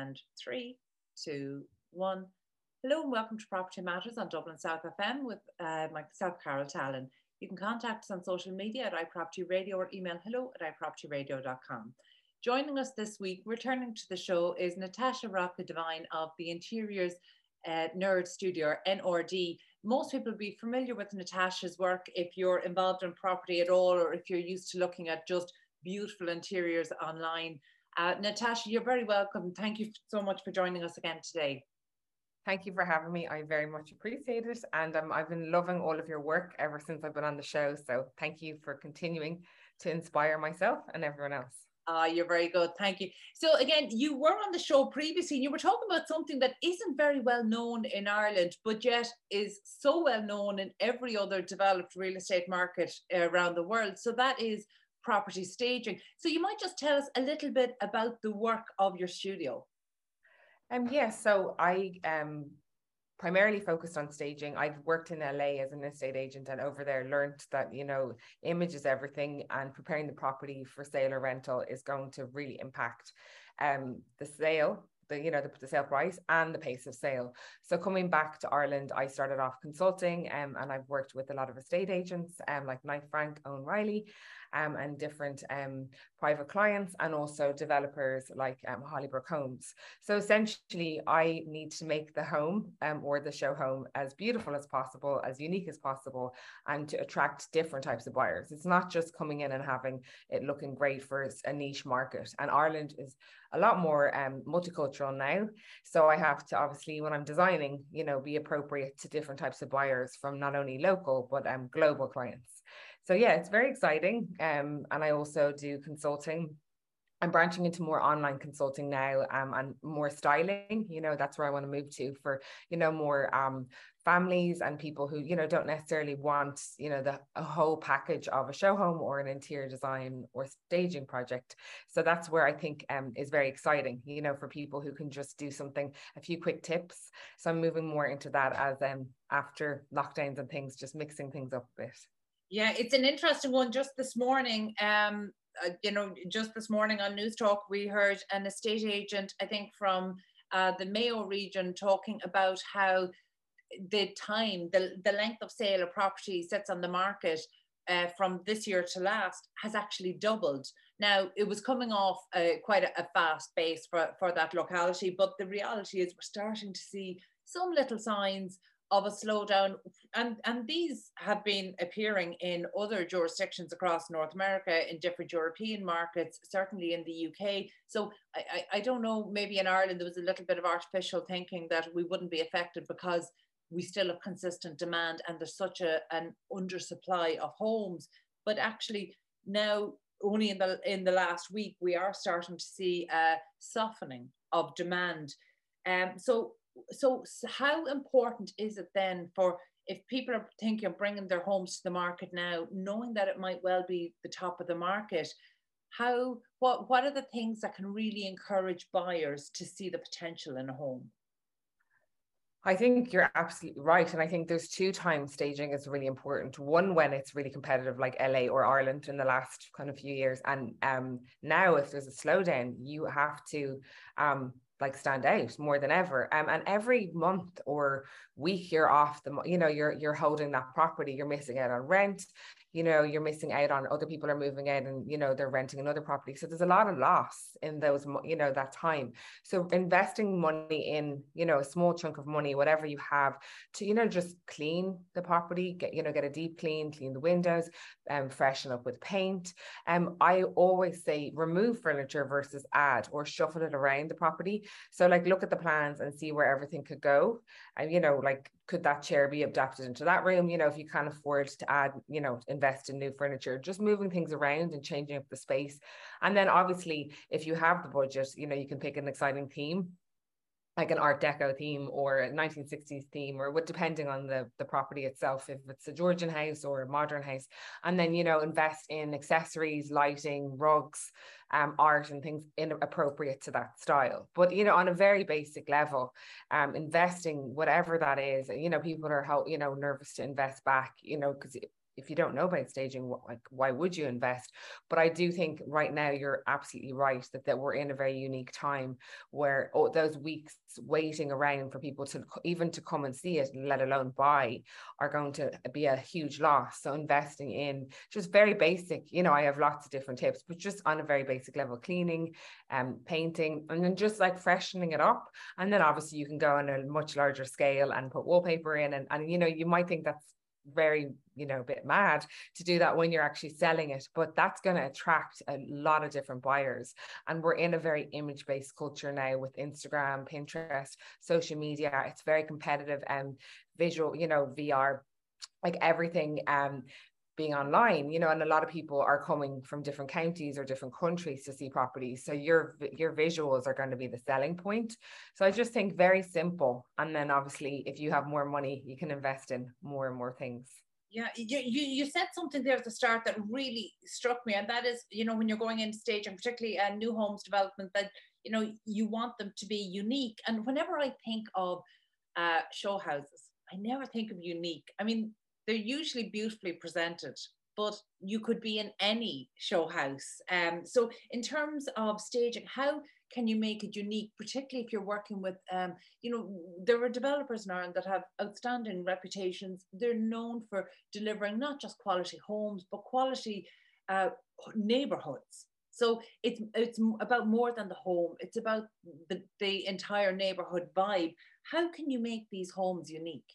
And three, two, one. Hello and welcome to Property Matters on Dublin South FM with uh, myself, Carol Tallon. You can contact us on social media at iProperty Radio or email hello at iPropertyRadio.com. Joining us this week, returning to the show, is Natasha Rocca Devine of the Interiors uh, Nerd Studio, NRD. Most people will be familiar with Natasha's work if you're involved in property at all or if you're used to looking at just beautiful interiors online. Uh, Natasha, you're very welcome. Thank you so much for joining us again today. Thank you for having me. I very much appreciate it. And um, I've been loving all of your work ever since I've been on the show. So thank you for continuing to inspire myself and everyone else. Ah, uh, you're very good. Thank you. So again, you were on the show previously and you were talking about something that isn't very well known in Ireland, but yet is so well known in every other developed real estate market around the world. So that is property staging. So you might just tell us a little bit about the work of your studio. Um, yes, yeah, so I um primarily focused on staging. I've worked in LA as an estate agent and over there learned that, you know, image is everything and preparing the property for sale or rental is going to really impact um, the sale the you know the, the, sale price and the pace of sale so coming back to ireland i started off consulting um, and i've worked with a lot of estate agents um, like knight frank owen reilly um, and different um, private clients and also developers like um, Hollybrook Homes. So essentially, I need to make the home um, or the show home as beautiful as possible, as unique as possible, and to attract different types of buyers. It's not just coming in and having it looking great for a niche market. And Ireland is a lot more um, multicultural now. So I have to obviously, when I'm designing, you know, be appropriate to different types of buyers from not only local but um, global clients so yeah, it's very exciting. Um, and I also do consulting. I'm branching into more online consulting now um, and more styling. You know, that's where I want to move to for, you know, more um, families and people who, you know, don't necessarily want, you know, the whole package of a show home or an interior design or staging project. So that's where I think um, is very exciting, you know, for people who can just do something, a few quick tips. So I'm moving more into that as um, after lockdowns and things, just mixing things up a bit. Yeah, it's an interesting one. Just this morning, um, uh, you know, just this morning on Newstalk, we heard an estate agent, I think from uh, the Mayo region, talking about how the time, the, the length of sale of property sits on the market uh, from this year to last has actually doubled. Now, it was coming off quite a, a, fast base for, for that locality, but the reality is we're starting to see some little signs of a slowdown. And and these have been appearing in other jurisdictions across north america in different european markets certainly in the uk so I, I don't know maybe in ireland there was a little bit of artificial thinking that we wouldn't be affected because we still have consistent demand and there's such a an undersupply of homes. But actually now only in the in the last week we are starting to see a softening of demand. Um, so so, how important is it then for if people are thinking of bringing their homes to the market now, knowing that it might well be the top of the market, how what what are the things that can really encourage buyers to see the potential in a home? I think you're absolutely right. And I think there's two times staging is really important. One when it's really competitive, like LA or Ireland in the last kind of few years. And um, now if there's a slowdown, you have to um, like stand out more than ever. Um, and every month or week you're off the, you know, you're you're holding that property, you're missing out on rent, you know, you're missing out on other people are moving out and you know they're renting another property. So there's a lot of loss in those, you know, that time. So investing money in, you know, a small chunk of money, whatever you have, to you know just clean the property, get you know get a deep clean, clean the windows, um, freshen up with paint. Um, I always say remove furniture versus add or shuffle it around the property so like look at the plans and see where everything could go. And you know, like could that chair be adapted into that room? You know, if you can't afford to add, you know, invest in new furniture, just moving things around and changing up the space. And then obviously if you have the budget, you know, you can pick an exciting theme like an art deco theme or a 1960s theme or what depending on the the property itself if it's a georgian house or a modern house and then you know invest in accessories lighting rugs um, art and things in, appropriate to that style. But you know on a very basic level um, investing whatever that is you know people are how you know nervous to invest back you know because if you don't know about staging, like why would you invest? But I do think right now you're absolutely right that, that we're in a very unique time where oh, those weeks waiting around for people to even to come and see it, let alone buy, are going to be a huge loss. So investing in just very basic, you know, I have lots of different tips, but just on a very basic level, cleaning, um, painting, and then just like freshening it up. And then obviously you can go on a much larger scale and put wallpaper in, and and you know you might think that's very you know a bit mad to do that when you're actually selling it but that's going to attract a lot of different buyers. And we're in a very image based culture now with instagram pinterest social media. It's very competitive and visual you know vr like everything um being online you know and a lot of people are coming from different counties or different countries to see properties. So your your visuals are going to be the selling point. So i just think very simple and then obviously if you have more money you can invest in more and more things. Yeah you, you, you said something there at the start that really struck me and that is you know when you're going into stage and particularly a new homes development that you know you want them to be unique. And whenever i think of uh, show houses i never think of unique. I mean they're usually beautifully presented but you could be in any show house. Um, so in terms of staging how can you make it unique particularly if you're working with um, you know there are developers in ireland that have outstanding reputations. They're known for delivering not just quality homes but quality uh, neighborhoods. So it's it's about more than the home. It's about the, the entire neighborhood vibe. How can you make these homes unique?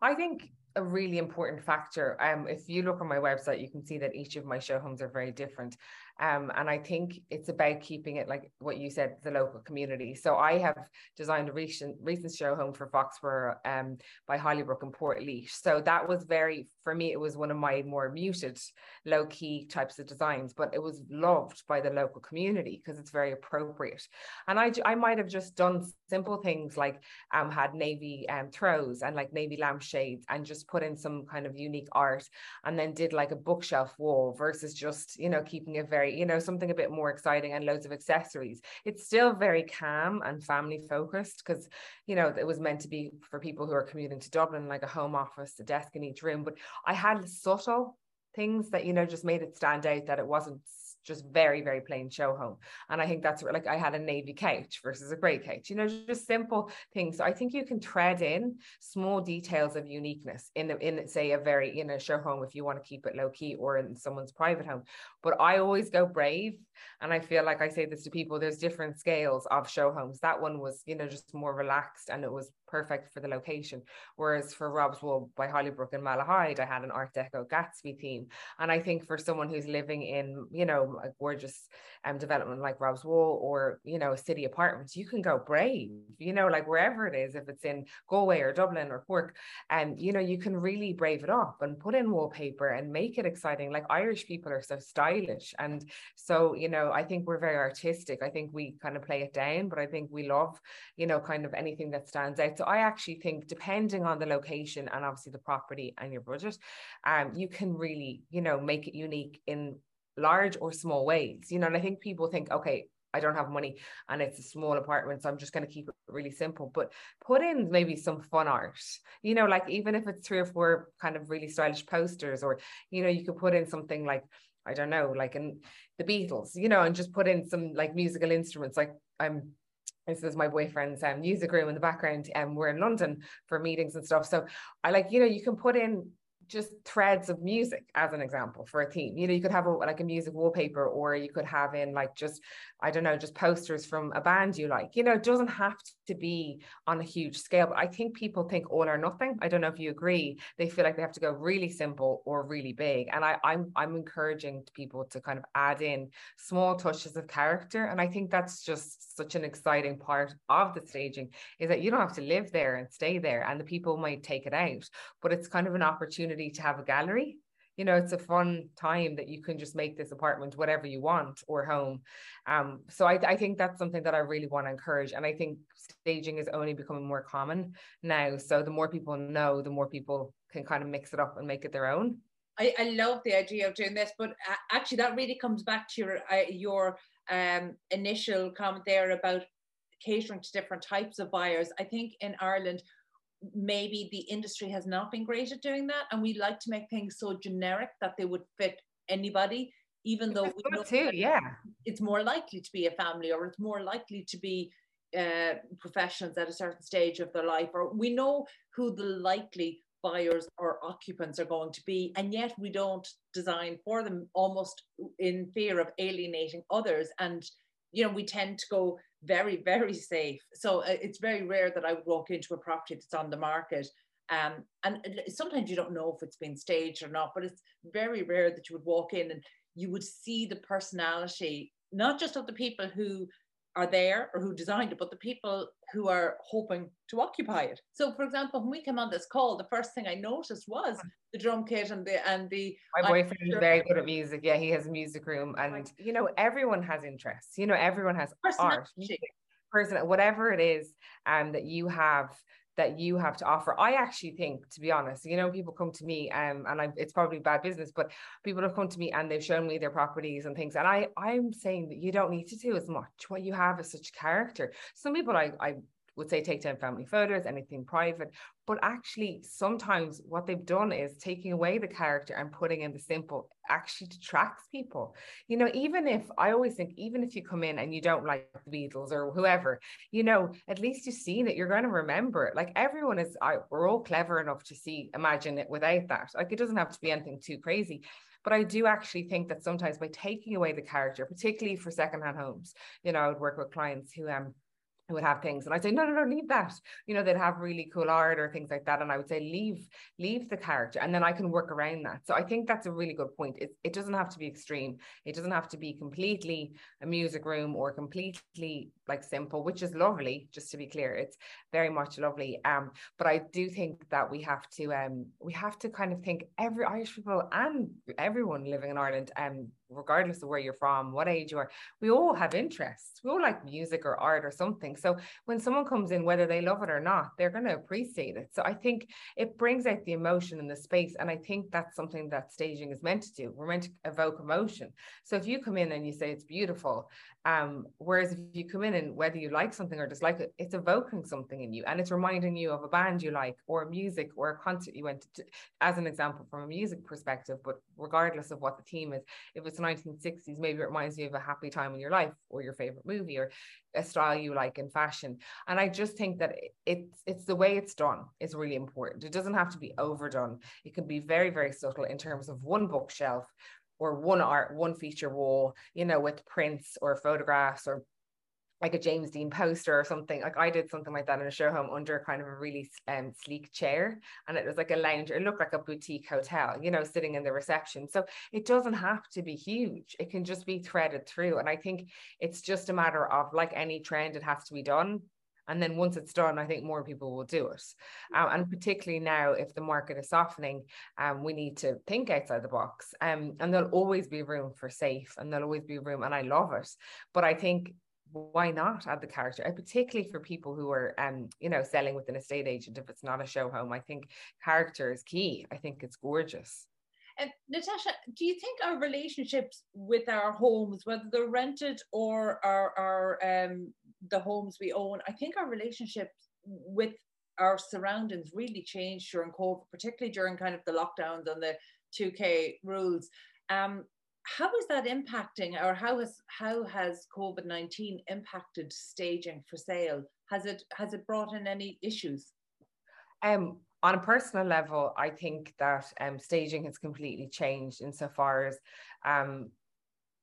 I think a really important factor. Um, if you look on my website, you can see that each of my show homes are very different. Um, and I think it's about keeping it like what you said, the local community. So I have designed a recent recent show home for Foxborough um, by Hollybrook and Portlaoise. So that was very, for me, it was one of my more muted, low key types of designs, but it was loved by the local community because it's very appropriate. And I, I might have just done simple things like um, had navy um, throws and like navy lampshades and just put in some kind of unique art and then did like a bookshelf wall versus just, you know, keeping it very you know, something a bit more exciting and loads of accessories. It's still very calm and family focused because, you know, it was meant to be for people who are commuting to Dublin, like a home office, a desk in each room. But I had subtle things that, you know, just made it stand out that it wasn't just very very plain show home. And i think that's where like i had a navy couch versus a gray couch you know just simple things. So i think you can tread in small details of uniqueness in the, in say a very in a show home if you want to keep it low key or in someone's private home. But i always go brave and i feel like i say this to people there's different scales of show homes that one was you know just more relaxed and it was perfect for the location. Whereas for Robswall by Hollybrook and Malahide, I had an Art Deco Gatsby theme. And I think for someone who's living in, you know, a gorgeous um, development like Robswall or, you know, a city apartment, you can go brave, you know, like wherever it is, if it's in Galway or Dublin or Cork, and, you know, you can really brave it up and put in wallpaper and make it exciting. Like Irish people are so stylish. And so, you know, I think we're very artistic. I think we kind of play it down, but I think we love, you know, kind of anything that stands out. So I actually think, depending on the location and obviously the property and your budget, um, you can really, you know, make it unique in large or small ways. You know, and I think people think, okay, I don't have money and it's a small apartment, so I'm just going to keep it really simple. But put in maybe some fun art, you know, like even if it's three or four kind of really stylish posters, or you know, you could put in something like I don't know, like in the Beatles, you know, and just put in some like musical instruments. Like I'm this is my boyfriend's um, music room in the background and um, we're in london for meetings and stuff so i like you know you can put in just threads of music as an example for a theme. You know you could have a, like a music wallpaper or you could have in like just i don't know just posters from a band you like. You know it doesn't have to be on a huge scale but i think people think all or nothing. I don't know if you agree. They feel like they have to go really simple or really big. And I, i'm i'm encouraging people to kind of add in small touches of character. And i think that's just such an exciting part of the staging is that you don't have to live there and stay there and the people might take it out. But it's kind of an opportunity opportunity to have a gallery. You know it's a fun time that you can just make this apartment whatever you want or home. Um so I, I think that's something that i really want to encourage and i think staging is only becoming more common now. So the more people know the more people can kind of mix it up and make it their own. I, I love the idea of doing this but actually that really comes back to your uh, your um initial comment there about catering to different types of buyers. I think in ireland maybe the industry has not been great at doing that and we like to make things so generic that they would fit anybody even though we know too yeah. it's more likely to be a family or it's more likely to be uh, professionals at a certain stage of their life or we know who the likely buyers or occupants are going to be and yet we don't design for them almost in fear of alienating others and you know we tend to go very very safe. So uh, it's very rare that i would walk into a property that's on the market um, and sometimes you don't know if it's been staged or not but it's very rare that you would walk in and you would see the personality not just of the people who are there or who designed it, but the people who are hoping to occupy it. So, for example, when we came on this call, the first thing I noticed was the drum kit and the and the. My boyfriend is very good at music. Yeah, he has a music room, and you know everyone has interests. You know everyone has art, music, person, whatever it is, um, that you have that you have to offer. I actually think, to be honest, you know, people come to me, um, and I, it's probably bad business, but people have come to me and they've shown me their properties and things, and I, I'm saying that you don't need to do as much. What you have is such character. Some people I, I would say take down family photos, anything private. But actually, sometimes what they've done is taking away the character and putting in the simple actually detracts people. You know, even if I always think, even if you come in and you don't like the Beatles or whoever, you know, at least you've seen it, you're going to remember it. Like everyone is, I, we're all clever enough to see, imagine it without that. Like it doesn't have to be anything too crazy. But I do actually think that sometimes by taking away the character, particularly for secondhand homes, you know, I would work with clients who um would have things and I'd say no no no leave that you know they'd have really cool art or things like that and I would say leave leave the character and then I can work around that. So I think that's a really good point. It, it doesn't have to be extreme. It doesn't have to be completely a music room or completely like simple which is lovely just to be clear it's very much lovely um but I do think that we have to um we have to kind of think every Irish people and everyone living in Ireland um regardless of where you're from, what age you are, we all have interests. We all like music or art or something. So when someone comes in, whether they love it or not, they're going to appreciate it. So I think it brings out the emotion in the space. And I think that's something that staging is meant to do. We're meant to evoke emotion. So if you come in and you say it's beautiful, um, whereas if you come in whether you like something or dislike it, it's evoking something in you and it's reminding you of a band you like or music or a concert you went to, as an example from a music perspective. But regardless of what the theme is, if it's 1960s, maybe it reminds you of a happy time in your life or your favorite movie or a style you like in fashion. And I just think that it's it's the way it's done is really important. It doesn't have to be overdone. It can be very, very subtle in terms of one bookshelf or one art, one feature wall, you know, with prints or photographs or like a James Dean poster or something. Like I did something like that in a show home under kind of a really um, sleek chair. And it was like a lounge, it looked like a boutique hotel, you know, sitting in the reception. So it doesn't have to be huge. It can just be threaded through. And I think it's just a matter of like any trend, it has to be done. And then once it's done, I think more people will do it. Um, and particularly now, if the market is softening, um, we need to think outside the box. Um, and there'll always be room for safe and there'll always be room. And I love it. But I think why not add the character? Particularly for people who are um you know selling with an estate agent if it's not a show home i think character is key. I think it's gorgeous. And Natasha, do you think our relationships with our homes, whether they're rented or our, our um, the homes we own, I think our relationships with our surroundings really changed during COVID, particularly during kind of the lockdowns and the 2K rules. Um, how is that impacting, or how has how has COVID nineteen impacted staging for sale? Has it has it brought in any issues? Um, on a personal level, I think that um, staging has completely changed insofar as um,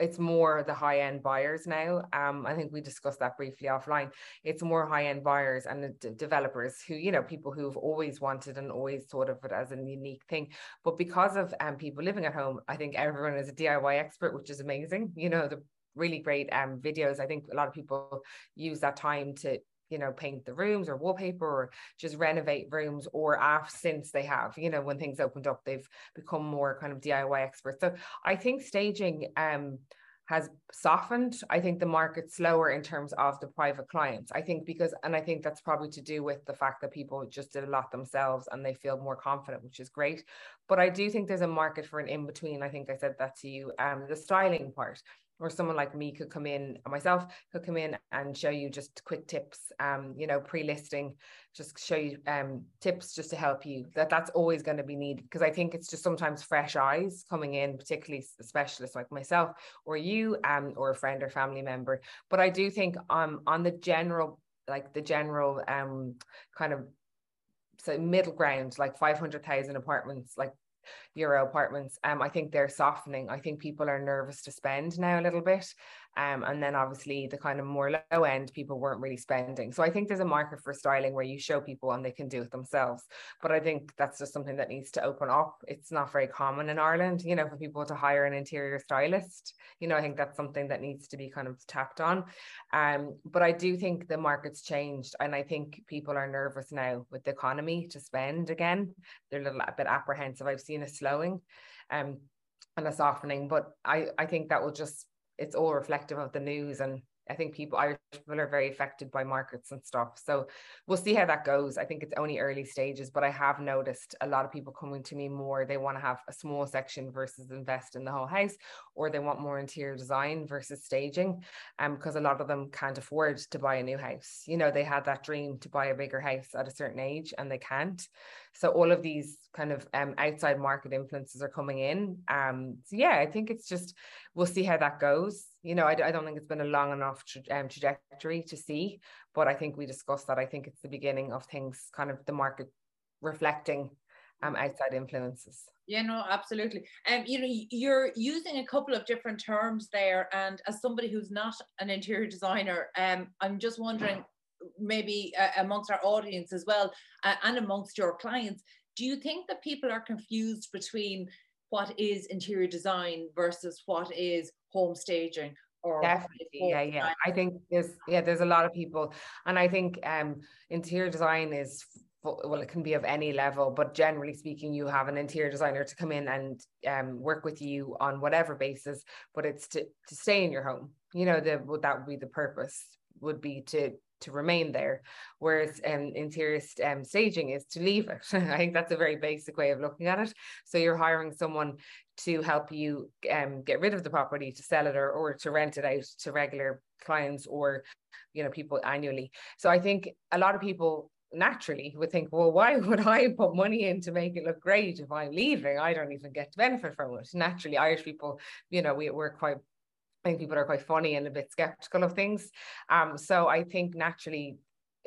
it's more the high end buyers now. Um, I think we discussed that briefly offline. It's more high end buyers and the developers who, you know, people who've always wanted and always thought of it as a unique thing. But because of um, people living at home, I think everyone is a DIY expert, which is amazing. You know, the really great um, videos. I think a lot of people use that time to you know paint the rooms or wallpaper or just renovate rooms or after since they have you know when things opened up they've become more kind of diy experts so i think staging um has softened. I think the market's slower in terms of the private clients. I think because, and I think that's probably to do with the fact that people just did a lot themselves and they feel more confident, which is great. But I do think there's a market for an in between. I think I said that to you. Um, the styling part or someone like me could come in myself could come in and show you just quick tips um you know pre-listing just show you um tips just to help you. That that's always going to be needed because i think it's just sometimes fresh eyes coming in particularly a specialist like myself or you um or a friend or family member. But i do think um on the general like the general um kind of so middle ground like 500,000 apartments like euro apartments um I think they're softening. I think people are nervous to spend now a little bit um, and then obviously the kind of more low end people weren't really spending. So I think there's a market for styling where you show people and they can do it themselves. But I think that's just something that needs to open up. It's not very common in Ireland, you know, for people to hire an interior stylist. You know, I think that's something that needs to be kind of tapped on. Um, but I do think the market's changed and I think people are nervous now with the economy to spend again. They're a little bit apprehensive. I've seen a slowing. Um, and a softening, but I, I think that will just it's all reflective of the news and I think people Irish people are very affected by markets and stuff. So we'll see how that goes. I think it's only early stages, but I have noticed a lot of people coming to me more. They want to have a small section versus invest in the whole house, or they want more interior design versus staging. Um, because a lot of them can't afford to buy a new house. You know, they had that dream to buy a bigger house at a certain age and they can't. So all of these kind of um, outside market influences are coming in. Um, so yeah, I think it's just we'll see how that goes. You know, I, I don't think it's been a long enough tra- um, trajectory to see, but I think we discussed that. I think it's the beginning of things, kind of the market reflecting um, outside influences. Yeah, no, absolutely. Um, you know, you're using a couple of different terms there, and as somebody who's not an interior designer, um, I'm just wondering maybe uh, amongst our audience as well uh, and amongst your clients do you think that people are confused between what is interior design versus what is home staging or definitely yeah yeah design? i think there's yeah there's a lot of people and i think um interior design is well it can be of any level but generally speaking you have an interior designer to come in and um, work with you on whatever basis but it's to, to stay in your home you know the, that would be the purpose would be to to remain there, whereas um, interior um, staging is to leave it. I think that's a very basic way of looking at it. So you're hiring someone to help you um, get rid of the property, to sell it, or, or to rent it out to regular clients or you know people annually. So I think a lot of people naturally would think, well, why would I put money in to make it look great if I'm leaving? I don't even get to benefit from it. Naturally, Irish people, you know, we, we're quite Think people are quite funny and a bit skeptical of things. Um, so I think naturally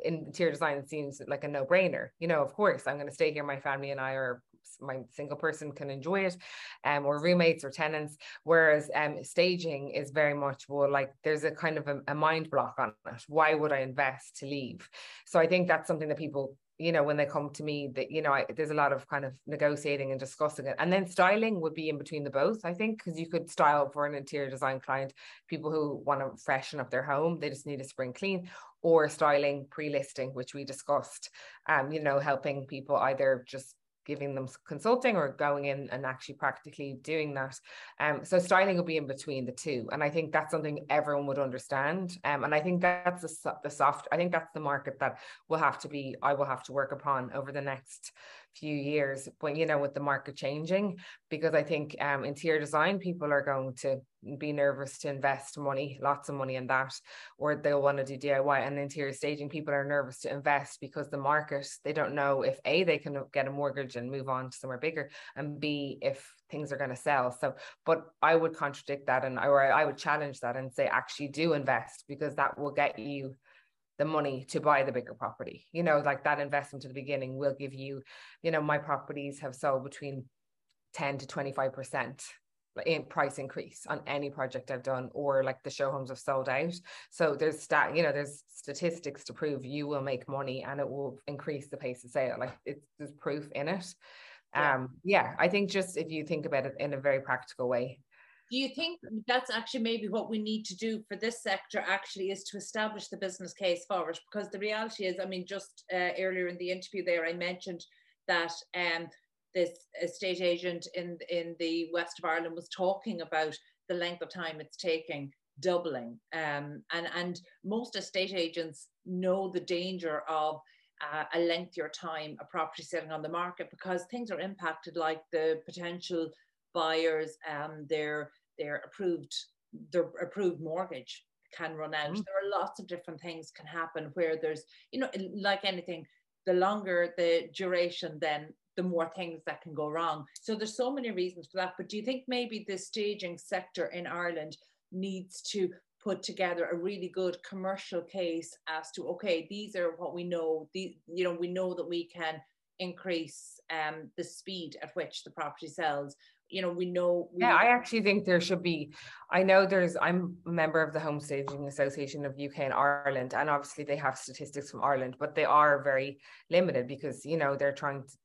interior design seems like a no-brainer. You know, of course, I'm going to stay here. My family and I are my single person can enjoy it, um, or roommates or tenants. Whereas um, staging is very much well, like there's a kind of a, a mind block on it. Why would I invest to leave? So I think that's something that people you know when they come to me that you know I, there's a lot of kind of negotiating and discussing it. And then styling would be in between the both i think because you could style for an interior design client people who want to freshen up their home they just need a spring clean or styling pre-listing which we discussed um you know helping people either just giving them consulting or going in and actually practically doing that. Um, so styling will be in between the two. And I think that's something everyone would understand. Um, and I think that's the, the soft, I think that's the market that will have to be, I will have to work upon over the next few years when, you know, with the market changing, because I think um, interior design people are going to be nervous to invest money, lots of money in that, or they'll want to do DIY. And interior staging people are nervous to invest because the market, they don't know if A, they can get a mortgage and move on to somewhere bigger, and B, if things are going to sell. So, but I would contradict that and or I would challenge that and say, actually do invest because that will get you the money to buy the bigger property. You know, like that investment at the beginning will give you, you know, my properties have sold between 10 to 25% in price increase on any project I've done, or like the show homes have sold out. So there's stat, you know, there's statistics to prove you will make money and it will increase the pace of sale. Like it's there's proof in it. Yeah. Um, yeah, I think just if you think about it in a very practical way. Do you think that's actually maybe what we need to do for this sector actually is to establish the business case for it? Because the reality is, I mean, just uh, earlier in the interview there, I mentioned that um, this estate agent in in the west of Ireland was talking about the length of time it's taking doubling um, and and most estate agents know the danger of uh, a lengthier time a property sitting on the market because things are impacted like the potential buyers um, their their approved their approved mortgage can run out. Mm. There are lots of different things can happen where there's, you know, like anything, the longer the duration, then the more things that can go wrong. So there's so many reasons for that. But do you think maybe the staging sector in Ireland needs to put together a really good commercial case as to okay, these are what we know. The you know we know that we can increase um, the speed at which the property sells you know we know we yeah i actually think there should be i know there's i'm a member of the home staging association of uk and ireland and obviously they have statistics from ireland but they are very limited because you know they're trying to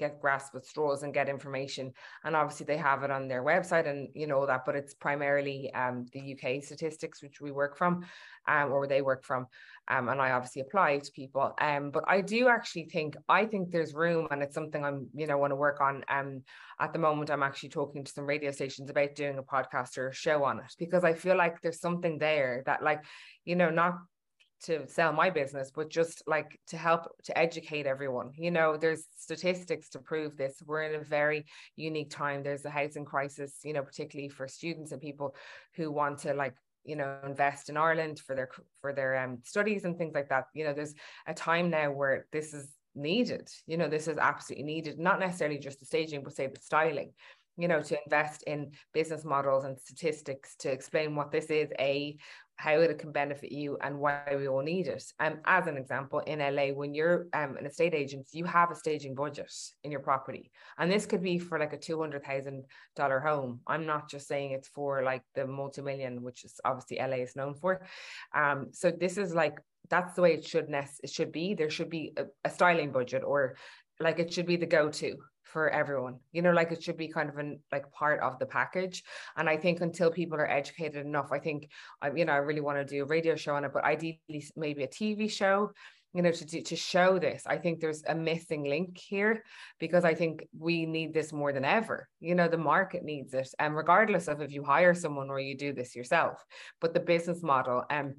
get grasp with straws and get information and obviously they have it on their website and you know that but it's primarily um, the uk statistics which we work from um, or they work from um, and i obviously apply to people. Um, but i do actually think i think there's room and it's something i'm you know want to work on. Um, at the moment i'm actually talking to some radio stations about doing a podcast or a show on it because i feel like there's something there that like you know not to sell my business, but just like to help to educate everyone. You know, there's statistics to prove this. We're in a very unique time. There's a housing crisis, you know, particularly for students and people who want to like you know invest in Ireland for their for their um, studies and things like that. You know, there's a time now where this is needed. You know, this is absolutely needed. Not necessarily just the staging, but say the styling you know, to invest in business models and statistics to explain what this is, A, how it can benefit you and why we all need it. Um, as an example, in LA, when you're um, an estate agent, you have a staging budget in your property. And this could be for like a $200,000 home. I'm not just saying it's for like the multi-million, which is obviously LA is known for. Um, so this is like, that's the way it should, nest, it should be. There should be a, a styling budget or like it should be the go-to for everyone you know like it should be kind of an like part of the package. And i think until people are educated enough i think i you know i really want to do a radio show on it but ideally maybe a tv show you know to do, to show this. I think there's a missing link here because i think we need this more than ever. You know the market needs it. And regardless of if you hire someone or you do this yourself but the business model and um,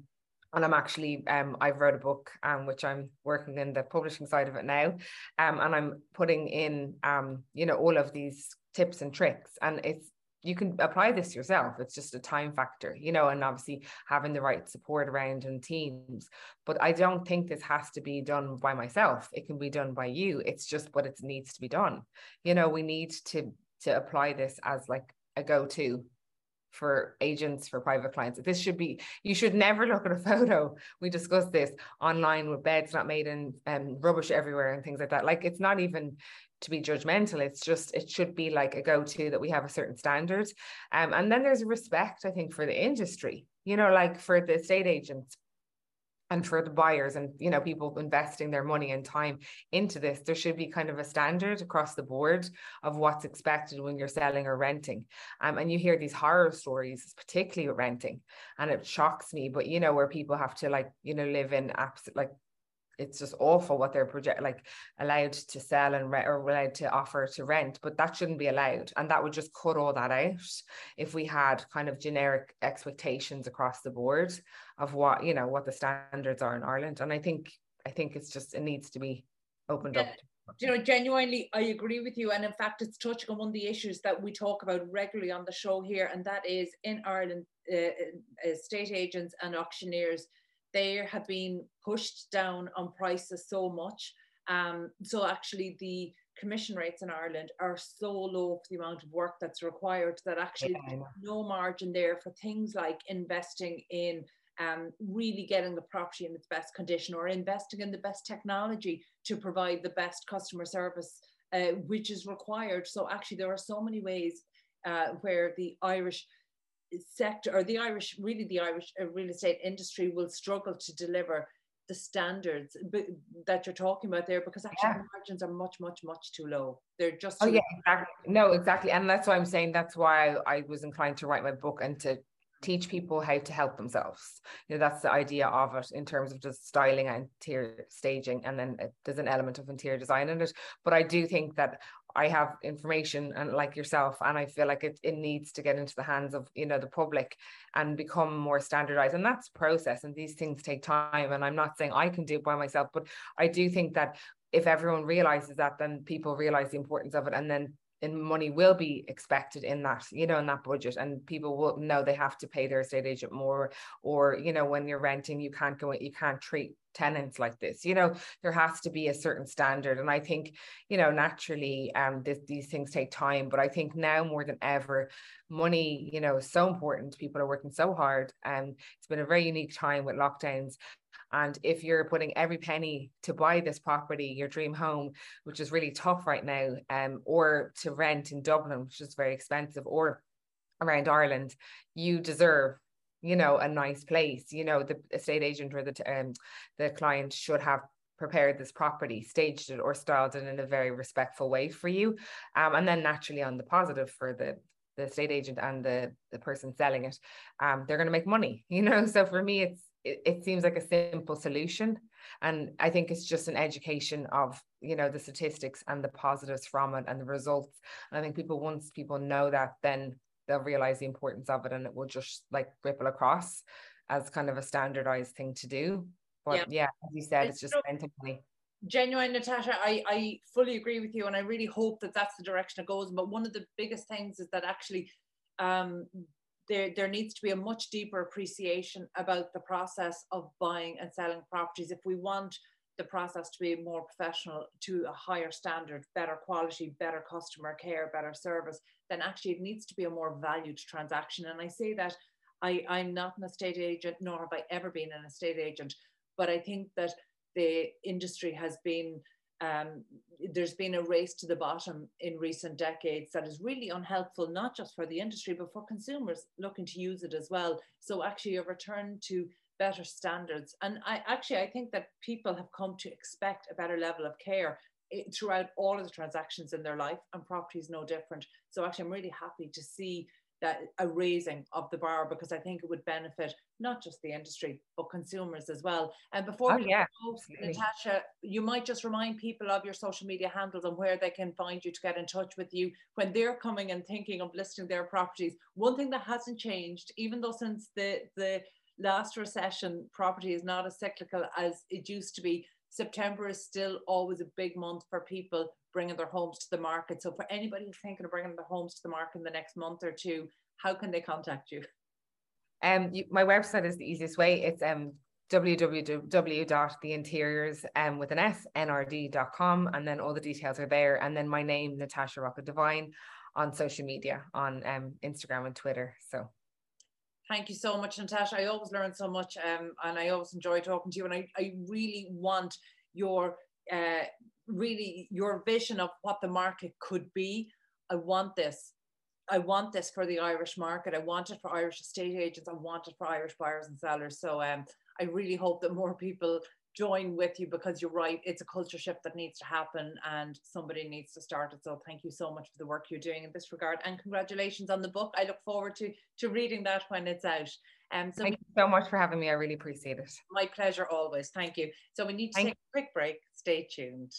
and I'm actually um I've wrote a book um which I'm working in the publishing side of it now. Um and I'm putting in um you know all of these tips and tricks. And it's you can apply this yourself. It's just a time factor you know and obviously having the right support around and teams. But I don't think this has to be done by myself. It can be done by you. It's just what it needs to be done. You know we need to to apply this as like a go-to for agents for private clients. This should be you should never look at a photo. We discussed this online with beds not made in um, rubbish everywhere and things like that. Like it's not even to be judgmental. It's just it should be like a go-to that we have a certain standard. Um, and then there's respect i think for the industry you know like for the estate agents and for the buyers and you know people investing their money and time into this there should be kind of a standard across the board of what's expected when you're selling or renting. Um, and you hear these horror stories particularly with renting and it shocks me but you know where people have to like you know live in apps like it's just awful what they're project like allowed to sell and re- or allowed to offer to rent but that shouldn't be allowed and that would just cut all that out if we had kind of generic expectations across the board of what you know what the standards are in Ireland and I think I think it's just it needs to be opened yeah. up you know genuinely i agree with you and in fact it's touching on one of the issues that we talk about regularly on the show here and that is in ireland uh, uh, agents and auctioneers they have been pushed down on prices so much. Um, so actually the commission rates in Ireland are so low for the amount of work that's required that actually yeah, no margin there for things like investing in um, really getting the property in its best condition or investing in the best technology to provide the best customer service, uh, which is required. So actually there are so many ways uh, where the Irish sector or the Irish, really the Irish uh, real estate industry will struggle to deliver the standards that you're talking about there because actually yeah. margins are much, much, much too low. They're just oh yeah, exactly. No, exactly, and that's why I'm saying that's why I, I was inclined to write my book and to teach people how to help themselves. You know, that's the idea of it in terms of just styling and interior staging, and then there's an element of interior design in it. But I do think that I have information and like yourself, and I feel like it, it needs to get into the hands of you know the public and become more standardized. And that's process, and these things take time. And I'm not saying I can do it by myself, but I do think that if everyone realizes that, then people realize the importance of it, and then and money will be expected in that you know in that budget and people will know they have to pay their estate agent more or you know when you're renting you can't go you can't treat tenants like this you know there has to be a certain standard and i think you know naturally um this, these things take time but i think now more than ever money you know is so important people are working so hard and it's been a very unique time with lockdowns and if you're putting every penny to buy this property, your dream home, which is really tough right now, um, or to rent in Dublin, which is very expensive, or around Ireland, you deserve you know a nice place. You know the estate agent or the um, the client should have prepared this property staged it or styled it in a very respectful way for you. Um, and then naturally on the positive for the the estate agent and the the person selling it um, they're going to make money you know? So for me it's it, it seems like a simple solution. And i think it's just an education of you know the statistics and the positives from it and the results. And i think people once people know that then they'll realize the importance of it and it will just like ripple across as kind of a standardized thing to do. But yeah, yeah as you said it's, it's just money genuine natasha. I, I fully agree with you and i really hope that that's the direction it goes. But one of the biggest things is that actually um, there, there needs to be a much deeper appreciation about the process of buying and selling properties. If we want the process to be more professional to a higher standard, better quality, better customer care, better service, then actually it needs to be a more valued transaction. And I say that I, I'm not an estate agent, nor have I ever been an estate agent, but I think that the industry has been um, there's been a race to the bottom in recent decades that is really unhelpful, not just for the industry, but for consumers looking to use it as well. So actually a return to better standards. And I actually, I think that people have come to expect a better level of care eh, throughout all of the transactions in their life and property is no different. So actually, I'm really happy to see that a raising of the bar because I think it would benefit not just the industry but consumers as well. And before oh, we yeah, go, Natasha, you might just remind people of your social media handles and where they can find you to get in touch with you when they're coming and thinking of listing their properties. One thing that hasn't changed, even though since the the last recession, property is not as cyclical as it used to be. September is still always a big month for people bringing their homes to the market. So for anybody thinking of bringing their homes to the market in the next month or two, how can they contact you? Um, you, my website is the easiest way. It's um www.theinteriors um, with an S, nrd.com. And then all the details are there. And then my name, Natasha Rocca Devine, on social media, on um, Instagram and Twitter. So thank you so much, Natasha. I always learn so much um, and I always enjoy talking to you. And I, I really want your uh, really your vision of what the market could be. I want this. I want this for the Irish market. I want it for Irish estate agents. I want it for Irish buyers and sellers. So um, I really hope that more people join with you because you're right. It's a culture shift that needs to happen and somebody needs to start it. So thank you so much for the work you're doing in this regard and congratulations on the book. I look forward to, to reading that when it's out. Um, so thank you so much for having me. I really appreciate it. My pleasure always. Thank you. So we need to thank take a quick break. Stay tuned.